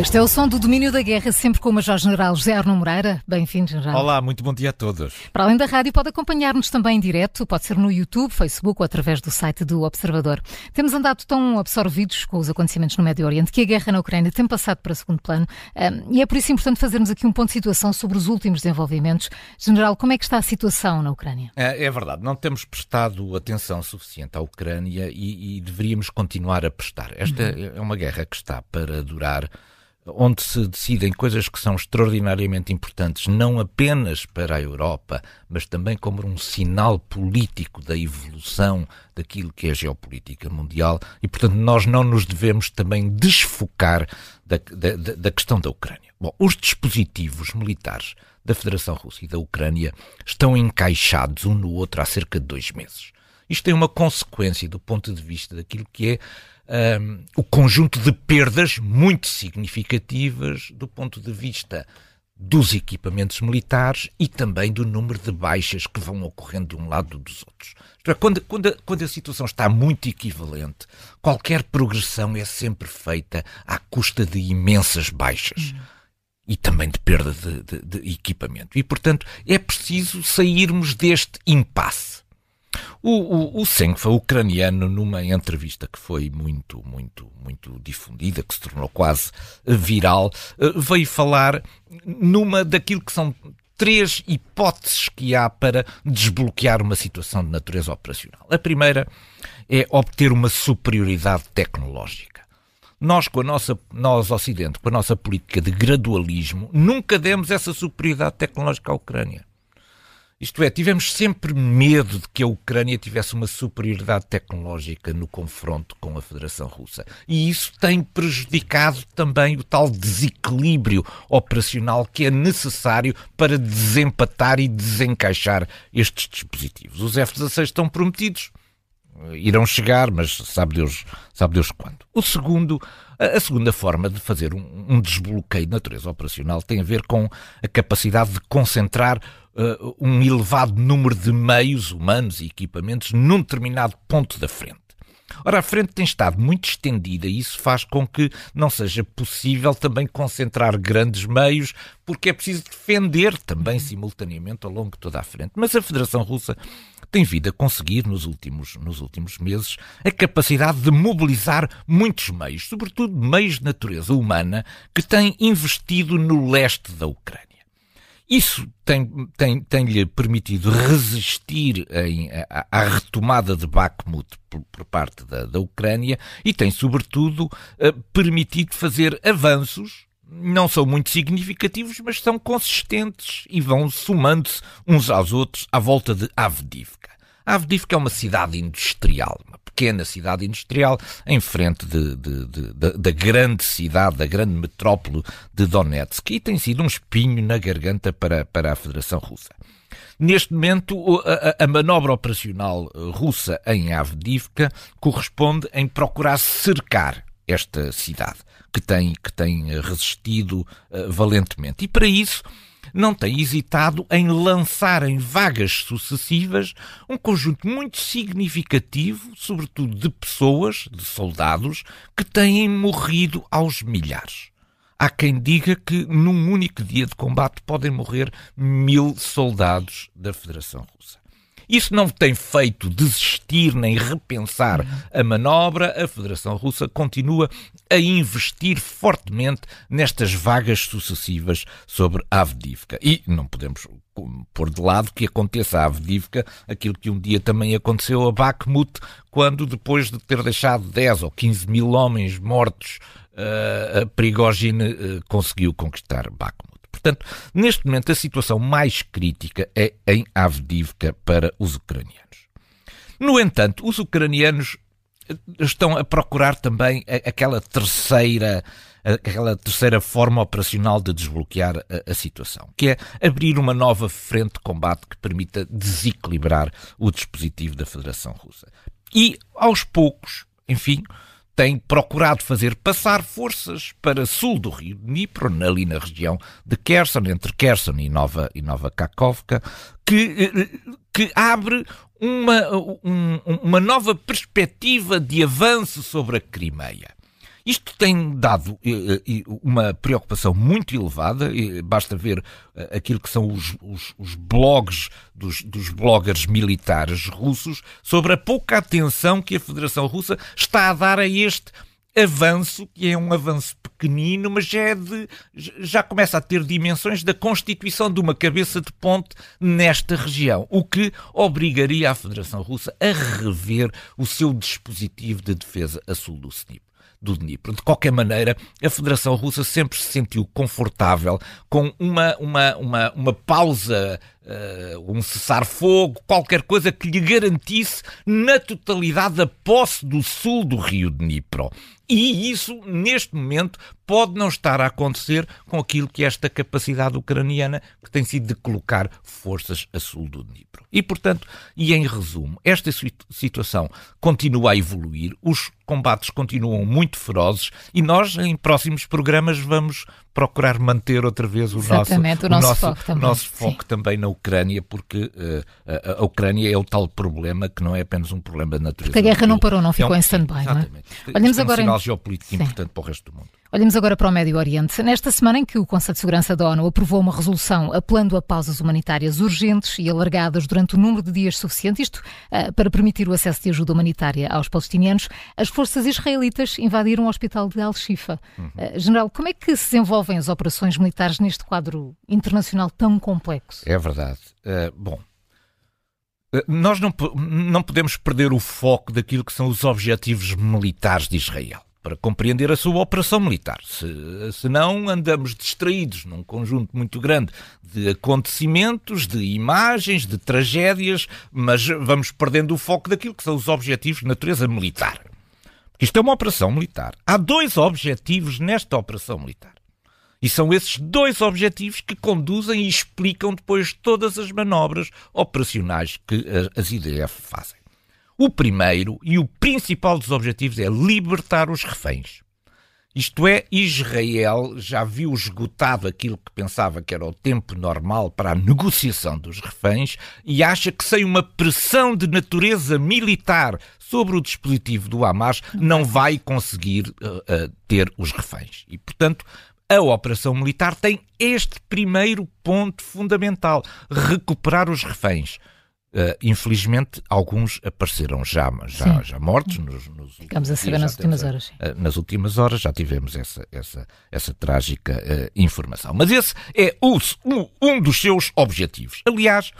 Este é o som do domínio da guerra, sempre com o Major-General José Arno Moreira. Bem-vindo, General. Olá, muito bom dia a todos. Para além da rádio, pode acompanhar-nos também em direto, pode ser no YouTube, Facebook ou através do site do Observador. Temos andado tão absorvidos com os acontecimentos no Médio Oriente que a guerra na Ucrânia tem passado para segundo plano e é por isso importante fazermos aqui um ponto de situação sobre os últimos desenvolvimentos. General, como é que está a situação na Ucrânia? É, é verdade, não temos prestado atenção suficiente à Ucrânia e, e deveríamos continuar a prestar. Esta uhum. é uma guerra que está para durar onde se decidem coisas que são extraordinariamente importantes, não apenas para a Europa, mas também como um sinal político da evolução daquilo que é a geopolítica mundial, e portanto nós não nos devemos também desfocar da, da, da questão da Ucrânia. Bom, os dispositivos militares da Federação Russa e da Ucrânia estão encaixados um no outro há cerca de dois meses. Isto tem uma consequência do ponto de vista daquilo que é um, o conjunto de perdas muito significativas do ponto de vista dos equipamentos militares e também do número de baixas que vão ocorrendo de um lado dos outros. É, quando, quando, a, quando a situação está muito equivalente, qualquer progressão é sempre feita à custa de imensas baixas. Uhum. E também de perda de, de, de equipamento. E, portanto, é preciso sairmos deste impasse. O, o, o Senfa, ucraniano, numa entrevista que foi muito, muito, muito difundida, que se tornou quase viral, eh, veio falar numa daquilo que são três hipóteses que há para desbloquear uma situação de natureza operacional. A primeira é obter uma superioridade tecnológica. Nós, com a nossa, nós, Ocidente, com a nossa política de gradualismo, nunca demos essa superioridade tecnológica à Ucrânia. Isto é, tivemos sempre medo de que a Ucrânia tivesse uma superioridade tecnológica no confronto com a Federação Russa. E isso tem prejudicado também o tal desequilíbrio operacional que é necessário para desempatar e desencaixar estes dispositivos. Os F-16 estão prometidos, irão chegar, mas sabe Deus, sabe Deus quando. O segundo, a segunda forma de fazer um, desbloqueio de natureza operacional tem a ver com a capacidade de concentrar uh, um elevado número de meios humanos e equipamentos num determinado ponto da frente. Ora, a frente tem estado muito estendida e isso faz com que não seja possível também concentrar grandes meios, porque é preciso defender também simultaneamente ao longo de toda a frente. Mas a Federação Russa tem vindo a conseguir nos últimos, nos últimos meses a capacidade de mobilizar muitos meios, sobretudo meios de natureza humana, que têm investido no leste da Ucrânia. Isso tem-lhe tem, tem permitido resistir em, à, retomada de Bakhmut por, por parte da, da, Ucrânia e tem, sobretudo, uh, permitido fazer avanços. Não são muito significativos, mas são consistentes e vão somando-se uns aos outros à volta de Avdivka. Avdivka é uma cidade industrial, pequena cidade industrial em frente de, de, de, da grande cidade, da grande metrópole de Donetsk, e tem sido um espinho na garganta para, para a Federação Russa. Neste momento, a, a, manobra operacional russa em Avdivka corresponde em procurar cercar esta cidade, que tem, que tem resistido uh, valentemente. E para isso, não tem hesitado em lançar em vagas sucessivas um conjunto muito significativo, sobretudo de pessoas, de soldados, que têm morrido aos milhares. Há quem diga que num único dia de combate podem morrer mil soldados da Federação Russa. Isso não tem feito desistir nem repensar a manobra. A Federação Russa continua a investir fortemente nestas vagas sucessivas sobre Avdivka. E não podemos pôr de lado que aconteça a Avdivka aquilo que um dia também aconteceu a Bakhmut, quando depois de ter deixado 10 ou 15 mil homens mortos, uh, Prigozhin uh, conseguiu conquistar Bakhmut. Portanto, neste momento, a situação mais crítica é em Avdivka para os ucranianos. No entanto, os ucranianos eh, estão a procurar também aquela terceira aquela terceira forma operacional de desbloquear a, a, situação, que é abrir uma nova frente de combate que permita desequilibrar o dispositivo da Federação Russa. E, aos poucos, enfim, tem procurado fazer passar forças para sul do rio Dnipro, ali na região de Kherson, entre Kherson e Nova, e Nova Kakovka, que, eh, que abre uma, um, uma nova perspectiva de avanço sobre a Crimeia. Isto tem dado eh, eh, uma preocupação muito elevada, basta ver eh, aquilo que são os, os, os blogs dos, dos, bloggers militares russos sobre a pouca atenção que a Federação Russa está a dar a este avanço, que é um avanço pequenino, mas já, é de, já começa a ter dimensões da constituição de uma cabeça de ponte nesta região, o que obrigaria a Federação Russa a rever o seu dispositivo de defesa a sul do Dnipro do Dnipro. De qualquer maneira, a Federação Russa sempre se sentiu confortável com uma, uma, uma, uma pausa uh, um cessar-fogo, qualquer coisa que lhe garantisse na totalidade a posse do sul do rio Dnipro. E isso, neste momento, pode não estar a acontecer com aquilo que é esta capacidade ucraniana que tem sido de colocar forças a sul do Dnipro. E, portanto, e em resumo, esta situação continua a evoluir, os combates continuam muito ferozes e nós, em próximos programas, vamos procurar manter outra vez o nosso, o nosso, o nosso foco, também. Nosso foco também na Ucrânia, porque uh, a, a, Ucrânia é o tal problema que não é apenas um problema de natureza. Porque a guerra não parou, não ficou é um, em stand-by. Exatamente. Não é? Olhamos é um agora sinal em... geopolítico sim. importante para o resto do mundo. Olhamos agora para o Médio Oriente. Nesta semana em que o Conselho de Segurança da ONU aprovou uma resolução apelando a pausas humanitárias urgentes e alargadas durante o um número de dias suficiente, isto uh, para permitir o acesso de ajuda humanitária aos palestinianos, as forças israelitas invadiram o hospital de Al-Shifa. Uhum. Uh, General, como é que se desenvolvem as operações militares neste quadro internacional tão complexo? É verdade. Uh, bom, nós não, não podemos perder o foco daquilo que são os objetivos militares de Israel para compreender a sua operação militar. Se, se não, andamos distraídos num conjunto muito grande de acontecimentos, de imagens, de tragédias, mas vamos perdendo o foco daquilo que são os objetivos de natureza militar. Isto é uma operação militar. Há dois objetivos nesta operação militar. E são esses dois objetivos que conduzem e explicam depois todas as manobras operacionais que as IDF fazem. O primeiro e o principal dos objetivos é libertar os reféns. Isto é, Israel já viu esgotado aquilo que pensava que era o tempo normal para a negociação dos reféns e acha que sem uma pressão de natureza militar sobre o dispositivo do Hamas não vai conseguir uh, uh, ter os reféns. E, portanto, a operação militar tem este primeiro ponto fundamental: recuperar os reféns. Uh, infelizmente, alguns apareceram já, já, já mortos. Nos, nos Ficamos a saber nas últimas horas. Uh, nas últimas horas já tivemos essa, essa, essa trágica uh, informação. Mas esse é o, um, um dos seus objetivos. Aliás,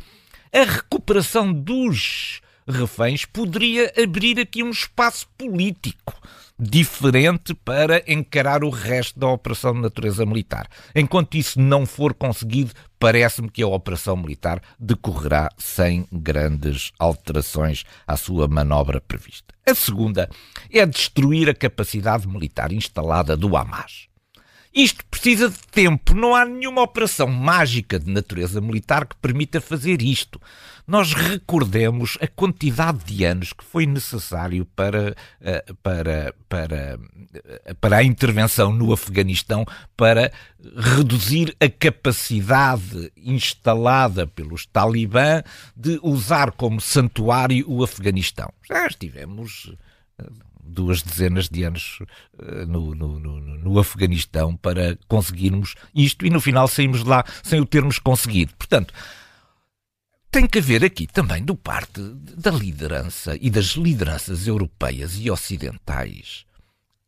a recuperação dos reféns poderia abrir aqui um espaço político diferente para encarar o resto da operação de natureza militar. Enquanto isso não for conseguido, parece-me que a operação militar decorrerá sem grandes alterações à sua manobra prevista. A segunda é destruir a capacidade militar instalada do Hamas. Isto precisa de tempo, não há nenhuma operação mágica de natureza militar que permita fazer isto. Nós recordemos a quantidade de anos que foi necessário para, eh, para, para, eh, para a intervenção no Afeganistão para reduzir a capacidade instalada pelos talibã de usar como santuário o Afeganistão. Já estivemos eh, duas dezenas de anos uh, no, no, no, no, Afeganistão para conseguirmos isto e no final saímos lá sem o termos conseguido. Portanto, tem que haver aqui também, do parte da liderança e das lideranças europeias e ocidentais,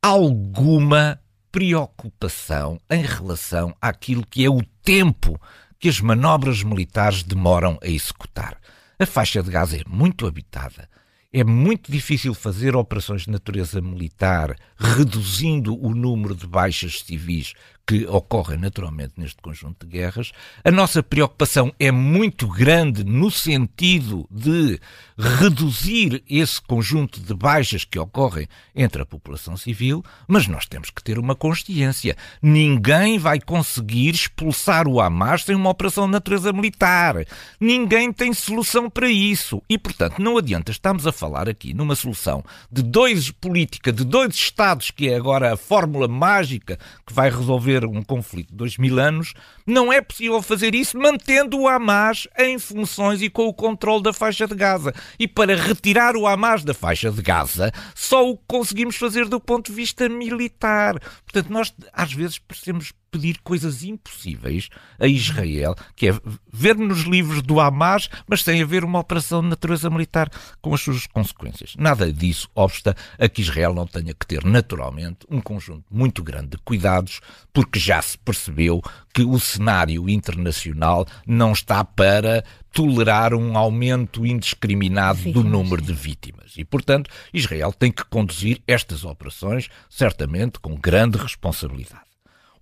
alguma preocupação em relação àquilo que é o tempo que as manobras militares demoram a executar. A faixa de Gaza é muito habitada é muito difícil fazer operações de natureza militar reduzindo o número de baixas civis que ocorrem naturalmente neste conjunto de guerras. A nossa preocupação é muito grande no sentido de reduzir esse conjunto de baixas que ocorrem entre a população civil, mas nós temos que ter uma consciência. Ninguém vai conseguir expulsar o Hamas sem uma operação de natureza militar. Ninguém tem solução para isso. E, portanto, não adianta estarmos a falar aqui numa solução de dois política, de dois Estados, que é agora a fórmula mágica que vai resolver um conflito de dois mil anos, não é possível fazer isso mantendo o Hamas em funções e com o controle da faixa de Gaza. E para retirar o Hamas da faixa de Gaza, só o conseguimos fazer do ponto de vista militar. Portanto, nós às vezes parecemos pedir coisas impossíveis a Israel, que é ver nos livros do Hamas, mas sem haver uma operação de natureza militar com as suas consequências. Nada disso obsta a que Israel não tenha que ter, naturalmente, um conjunto muito grande de cuidados, porque já se percebeu que o cenário internacional não está para tolerar um aumento indiscriminado vítimas, do número de vítimas. E, portanto, Israel tem que conduzir estas operações, certamente, com grande responsabilidade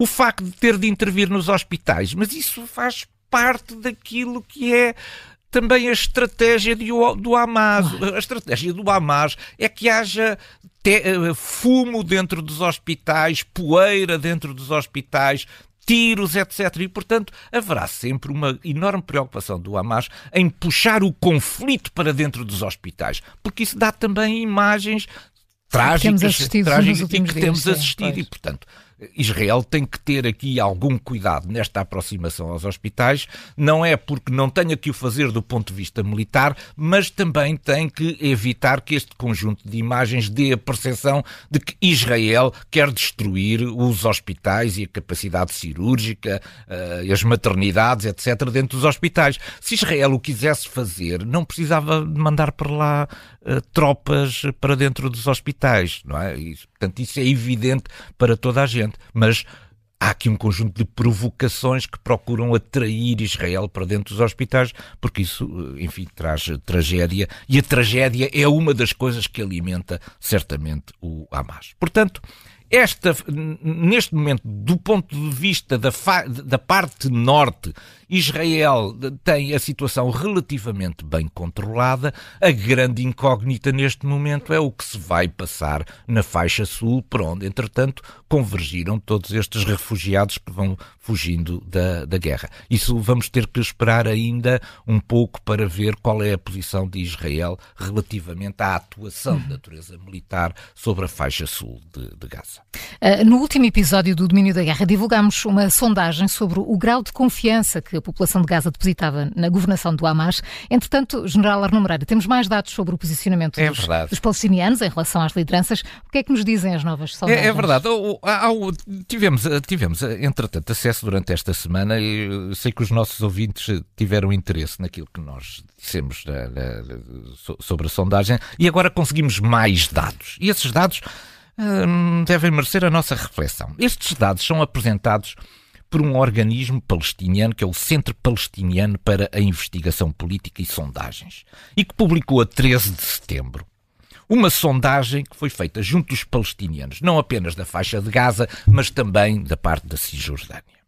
o facto de ter de intervir nos hospitais, mas isso faz parte daquilo que é também a estratégia de, do Hamas. A estratégia do Hamas é que haja te, uh, fumo dentro dos hospitais, poeira dentro dos hospitais, tiros, etc. E, portanto, haverá sempre uma enorme preocupação do Hamas em puxar o conflito para dentro dos hospitais, porque isso dá também imagens trágicas, trágicas e que temos assistido. E, portanto, Israel tem que ter aqui algum cuidado nesta aproximação aos hospitais, não é porque não tenha que o fazer do ponto de vista militar, mas também tem que evitar que este conjunto de imagens dê a percepção de que Israel quer destruir os hospitais e a capacidade cirúrgica, uh, as maternidades, etc., dentro dos hospitais. Se Israel o quisesse fazer, não precisava mandar para lá uh, tropas para dentro dos hospitais, não é? E, portanto, isso é evidente para toda a gente mas há aqui um conjunto de provocações que procuram atrair Israel para dentro dos hospitais, porque isso, enfim, traz tragédia, e a tragédia é uma das coisas que alimenta certamente o Hamas. Portanto, esta, neste momento, do ponto de vista da, da parte norte, Israel tem a situação relativamente bem controlada. A grande incógnita neste momento é o que se vai passar na faixa sul, por onde, entretanto, convergiram todos estes refugiados que vão fugindo da, da guerra. Isso vamos ter que esperar ainda um pouco para ver qual é a posição de Israel relativamente à atuação de natureza militar sobre a faixa sul de, de Gaza. Uh, no último episódio do Domínio da Guerra, divulgámos uma sondagem sobre o grau de confiança que a população de Gaza depositava na governação do Hamas. Entretanto, General Arno Moreira, temos mais dados sobre o posicionamento é dos, dos, palestinianos em relação às lideranças. O que é que nos dizem as novas sondagens? É, é verdade. O, tivemos, tivemos, entretanto, durante esta semana e sei que os nossos ouvintes tiveram interesse naquilo que nós dissemos da, da, sobre a sondagem e agora conseguimos mais dados. E esses dados hum, devem merecer a nossa reflexão. Estes dados são apresentados por um organismo palestiniano que é o Centro Palestiniano para a Investigação Política e Sondagens e que publicou a 13 de setembro uma sondagem que foi feita junto dos palestinianos, não apenas da faixa de Gaza, mas também da parte da Cisjordânia.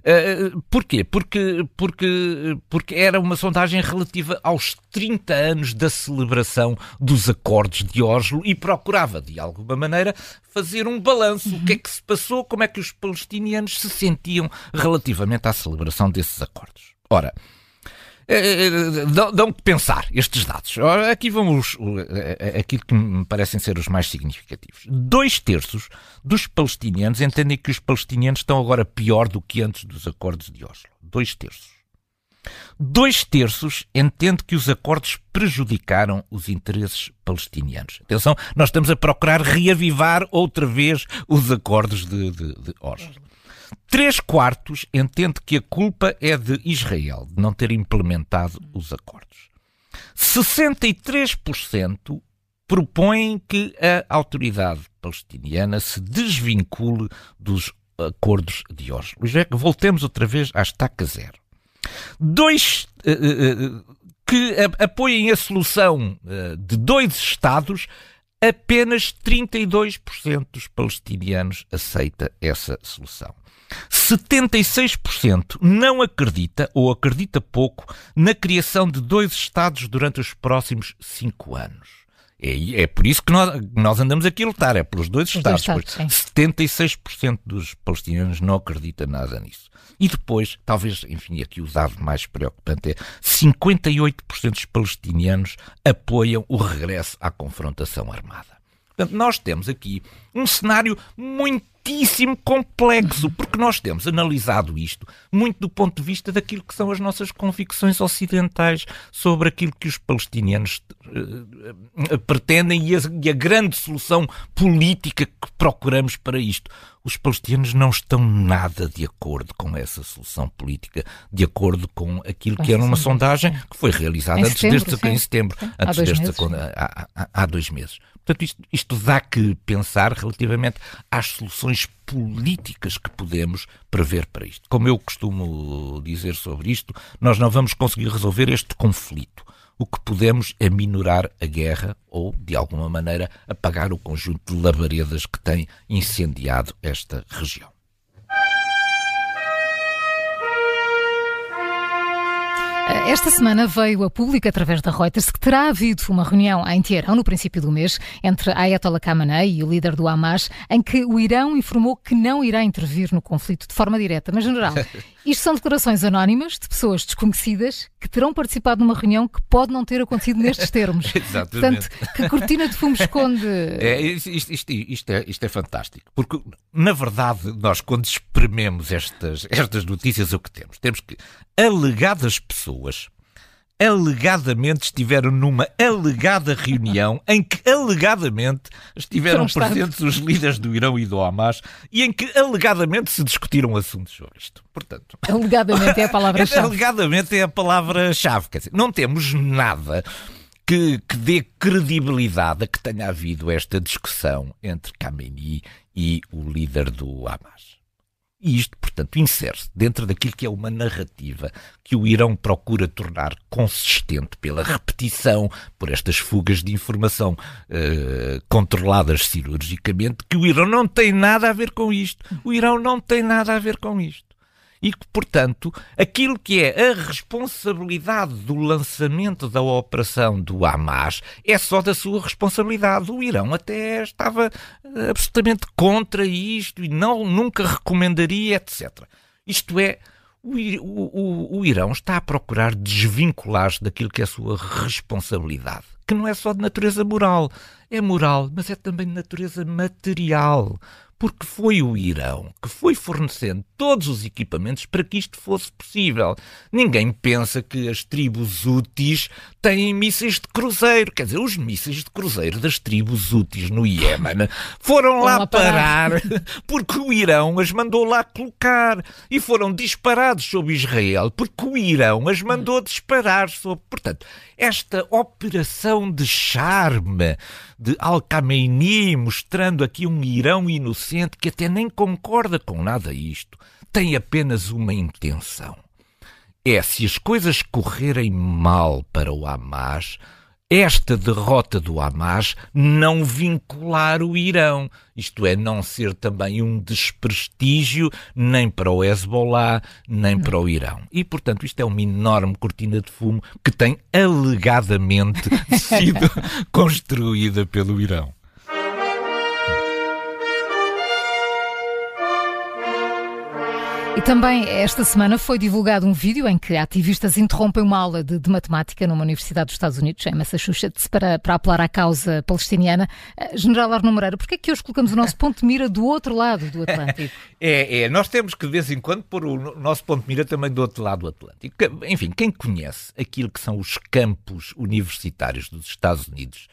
Uh, porquê? Porque, porque, porque era uma sondagem relativa aos 30 anos da celebração dos acordos de Oslo e procurava, de alguma maneira, fazer um balanço. Uhum. O que é que se passou, como é que os palestinianos se sentiam relativamente à celebração desses acordos. Ora, dão que pensar estes dados. Aqui vão aquilo que me parecem ser os mais significativos. Dois terços dos palestinianos entendem que os palestinianos estão agora pior do que antes dos acordos de Oslo. Dois terços. Dois terços entendem que os acordos prejudicaram os interesses palestinianos. Atenção, nós estamos a procurar reavivar outra vez os acordos de, de, de Oslo. Três quartos entende que a culpa é de Israel, de não ter implementado os acordos. 63% propõem que a autoridade palestiniana se desvincule dos acordos de Oslo. Voltemos outra vez à estaca zero. Dois uh, uh, que apoiem a solução de dois Estados, apenas 32% dos palestinianos aceita essa solução. 76% não acredita ou acredita pouco na criação de dois Estados durante os próximos cinco anos. É, é por isso que nós, nós andamos aqui a lutar, é pelos dois os Estados. Dois estados 76% dos palestinianos não acredita nada nisso. E depois, talvez, enfim, aqui o dado mais preocupante é 58% dos palestinianos apoiam o regresso à confrontação armada. Portanto, nós temos aqui um cenário muitíssimo complexo, porque nós temos analisado isto muito do ponto de vista daquilo que são as nossas convicções ocidentais sobre aquilo que os palestinianos uh, pretendem e a, e a grande solução política que procuramos para isto. Os palestinianos não estão nada de acordo com essa solução política, de acordo com aquilo que era uma sondagem que foi realizada antes setembro, deste, em setembro, antes há deste, há, há, há dois meses. Portanto, isto, isto dá que pensar relativamente às soluções políticas que podemos prever para isto. Como eu costumo dizer sobre isto, nós não vamos conseguir resolver este conflito. O que podemos é minorar a guerra ou, de alguma maneira, apagar o conjunto de labaredas que tem incendiado esta região. Esta semana veio a público, através da Reuters, que terá havido uma reunião em Teherão, no princípio do mês, entre Ayatollah Khamenei e o líder do Hamas, em que o Irão informou que não irá intervir no conflito de forma direta. Mas, general, isto são declarações anónimas de pessoas desconhecidas que terão participado numa reunião que pode não ter acontecido nestes termos. Exatamente. Portanto, que cortina de fumo esconde. É, isto, isto, isto, é, isto é fantástico, porque, na verdade, nós, quando esprememos estas, estas notícias, o que temos? Temos que alegadas pessoas alegadamente estiveram numa alegada reunião em que alegadamente estiveram presentes os líderes do Irão e do Hamas e em que alegadamente se discutiram assuntos sobre isto. Portanto, alegadamente é a palavra-chave. alegadamente é a palavra-chave. Quer dizer, não temos nada que, que dê credibilidade a que tenha havido esta discussão entre Khamenei e o líder do Hamas. E isto, portanto, insere-se dentro daquilo que é uma narrativa que o Irão procura tornar consistente pela repetição, por estas fugas de informação uh, controladas cirurgicamente, que o Irão não tem nada a ver com isto. O Irão não tem nada a ver com isto e que, portanto, aquilo que é a responsabilidade do lançamento da operação do Hamas é só da sua responsabilidade. O Irão até estava eh, absolutamente contra isto e não, nunca recomendaria, etc. Isto é, o, o, o, Irão está a procurar desvincular-se daquilo que é a sua responsabilidade, que não é só de natureza moral, é moral, mas é também de natureza material porque foi o Irão que foi fornecendo todos os equipamentos para que isto fosse possível. Ninguém pensa que as tribos úteis têm mísseis de cruzeiro. Quer dizer, os mísseis de cruzeiro das tribos úteis no Iémen foram lá, lá parar porque o Irão as mandou lá colocar e foram disparados sobre Israel porque o Irão as mandou disparar sobre. Portanto, esta operação de charme de Al-Khamenei mostrando aqui um Irão inocente que até nem concorda com nada isto, tem apenas uma intenção. É se as coisas correrem mal para o Hamas, esta derrota do Hamas não vincular o Irão, isto é, não ser também um desprestígio nem para o Hezbollah, nem não. para o Irão. E, portanto, isto é uma enorme cortina de fumo que tem alegadamente sido construída pelo Irão. E também esta semana foi divulgado um vídeo em que ativistas interrompem uma aula de, de matemática numa universidade dos Estados Unidos, em Massachusetts, para, para apelar à causa palestiniana. Eh, General Arno Moreira, porquê é que hoje colocamos o nosso ponto de mira do outro lado do Atlântico? É, é, nós temos que de vez em quando pôr o nosso ponto de mira também do outro lado do Atlântico. Enfim, quem conhece aquilo que são os campos universitários dos Estados Unidos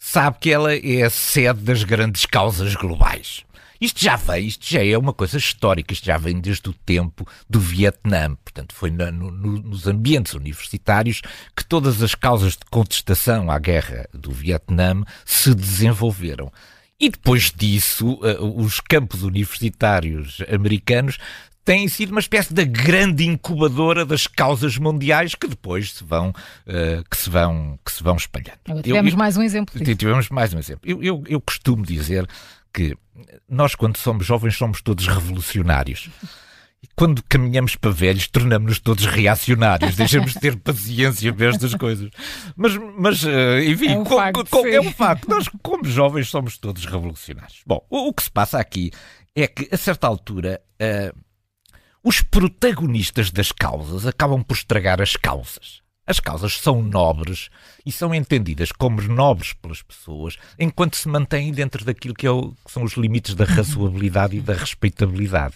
sabe que ela é a sede das grandes causas globais. Isto já vem, isto já é uma coisa histórica, isto já vem desde o tempo do Vietnã. Portanto, foi no, no, nos ambientes universitários que todas as causas de contestação à guerra do Vietnã se desenvolveram. E depois disso, uh, os campos universitários americanos têm sido uma espécie da grande incubadora das causas mundiais que depois se vão, uh, que se vão, que se vão espalhando. tivemos eu, mais um exemplo. Disso. Tivemos mais um exemplo. Eu, eu, eu costumo dizer que nós, quando somos jovens, somos todos revolucionários. E quando caminhamos para velhos, tornamos-nos todos reacionários, deixamos de ter paciência para estas coisas. Mas, mas eh, enfim, é um, com, facto, com, é um facto. Nós, como jovens, somos todos revolucionários. Bom, o, o que se passa aqui é que, a certa altura, uh, os protagonistas das causas acabam por estragar as causas. As causas são nobres e são entendidas como nobres pelas pessoas, enquanto se mantêm dentro daquilo que, é o, que são os limites da razoabilidade e da respeitabilidade.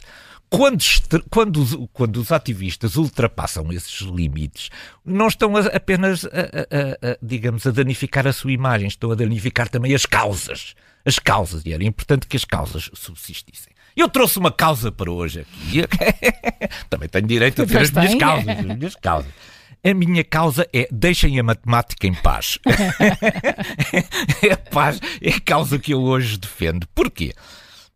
Quando, quando, quando, os ativistas ultrapassam esses limites, não estão a, apenas, a, a, digamos, a danificar a sua imagem, estão a danificar também as causas. As causas, e era importante que as causas subsistissem. Eu trouxe uma causa para hoje aqui. também tenho direito a ter as minhas causas. As minhas causas. A minha causa é deixem a matemática em paz. é a paz, é a causa que eu hoje defendo. Porquê?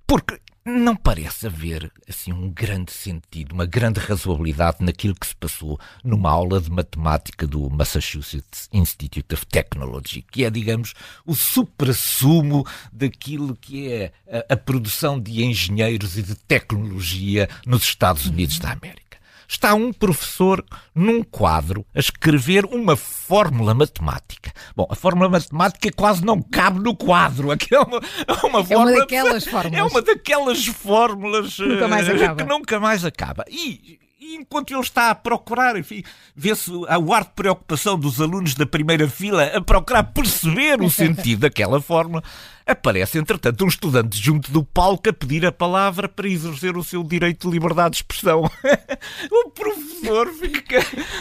Porque não parece haver assim um grande sentido, uma grande razoabilidade naquilo que se passou numa aula de matemática do Massachusetts Institute of Technology, que é, digamos, o supra-sumo daquilo que é a, a, produção de engenheiros e de tecnologia nos Estados Unidos da América está um professor num quadro a escrever uma fórmula matemática. Bom, a fórmula matemática quase não cabe no quadro. Aqui é uma, é uma, é daquelas fórmulas. É uma daquelas fórmulas nunca mais eh, que nunca mais acaba. E, e enquanto ele está a procurar, enfim, vê-se o ar de preocupação dos alunos da primeira fila a procurar perceber o sentido daquela fórmula, Aparece, entretanto, um estudante junto do palco a pedir a palavra para exercer o seu direito de liberdade de expressão. o professor fica,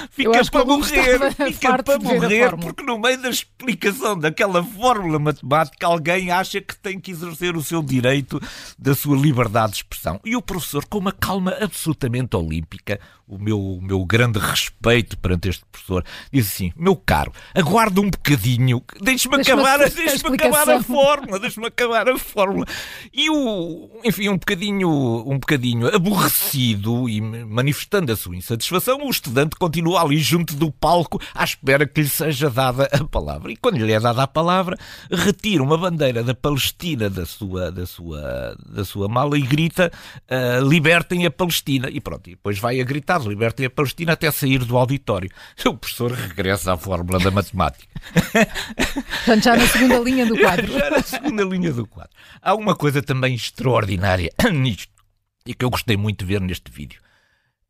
fica para morrer, fica para morrer, porque no meio da explicação daquela fórmula matemática, alguém acha que tem que exercer o seu direito da sua liberdade de expressão. E o professor, com uma calma absolutamente olímpica, o meu, meu grande respeito perante este professor, diz assim: meu caro, aguarda um bocadinho, deixe-me acabar, deixe acabar a fórmula deixa-me acabar a fórmula. E o, enfim, um bocadinho, um bocadinho aborrecido e manifestando a sua insatisfação, o estudante continua ali junto do palco à espera que lhe seja dada a palavra. E quando lhe é dada a palavra, retira uma bandeira da Palestina da sua, da sua, da sua mala e grita: uh, libertem a Palestina. E pronto, e depois vai a gritar: libertem a Palestina até sair do auditório. O professor regressa à fórmula da matemática. Portanto, já na segunda linha do quadro. já na segunda linha do quadro. Há uma coisa também extraordinária nisto e que eu gostei muito de ver neste vídeo.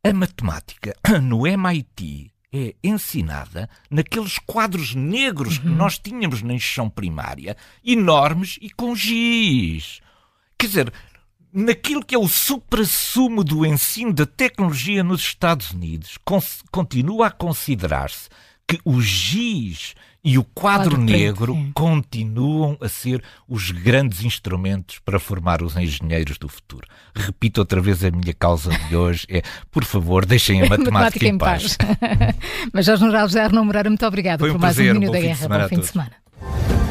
A matemática no MIT é ensinada naqueles quadros negros uhum. que nós tínhamos na instrução primária, enormes e com giz. Quer dizer, naquilo que é o supra-sumo do ensino da tecnologia nos Estados Unidos, continua a considerar-se que o giz e o quadro, quadro negro preto, continuam a ser os grandes instrumentos para formar os engenheiros do futuro. Repito outra vez a minha causa de hoje é, por favor, deixem a matemática, matemática em paz. Mas Jorge Noral Arnaud Moreira, muito obrigado Foi um por mais prazer, um Minuto da Guerra. Bom fim de semana.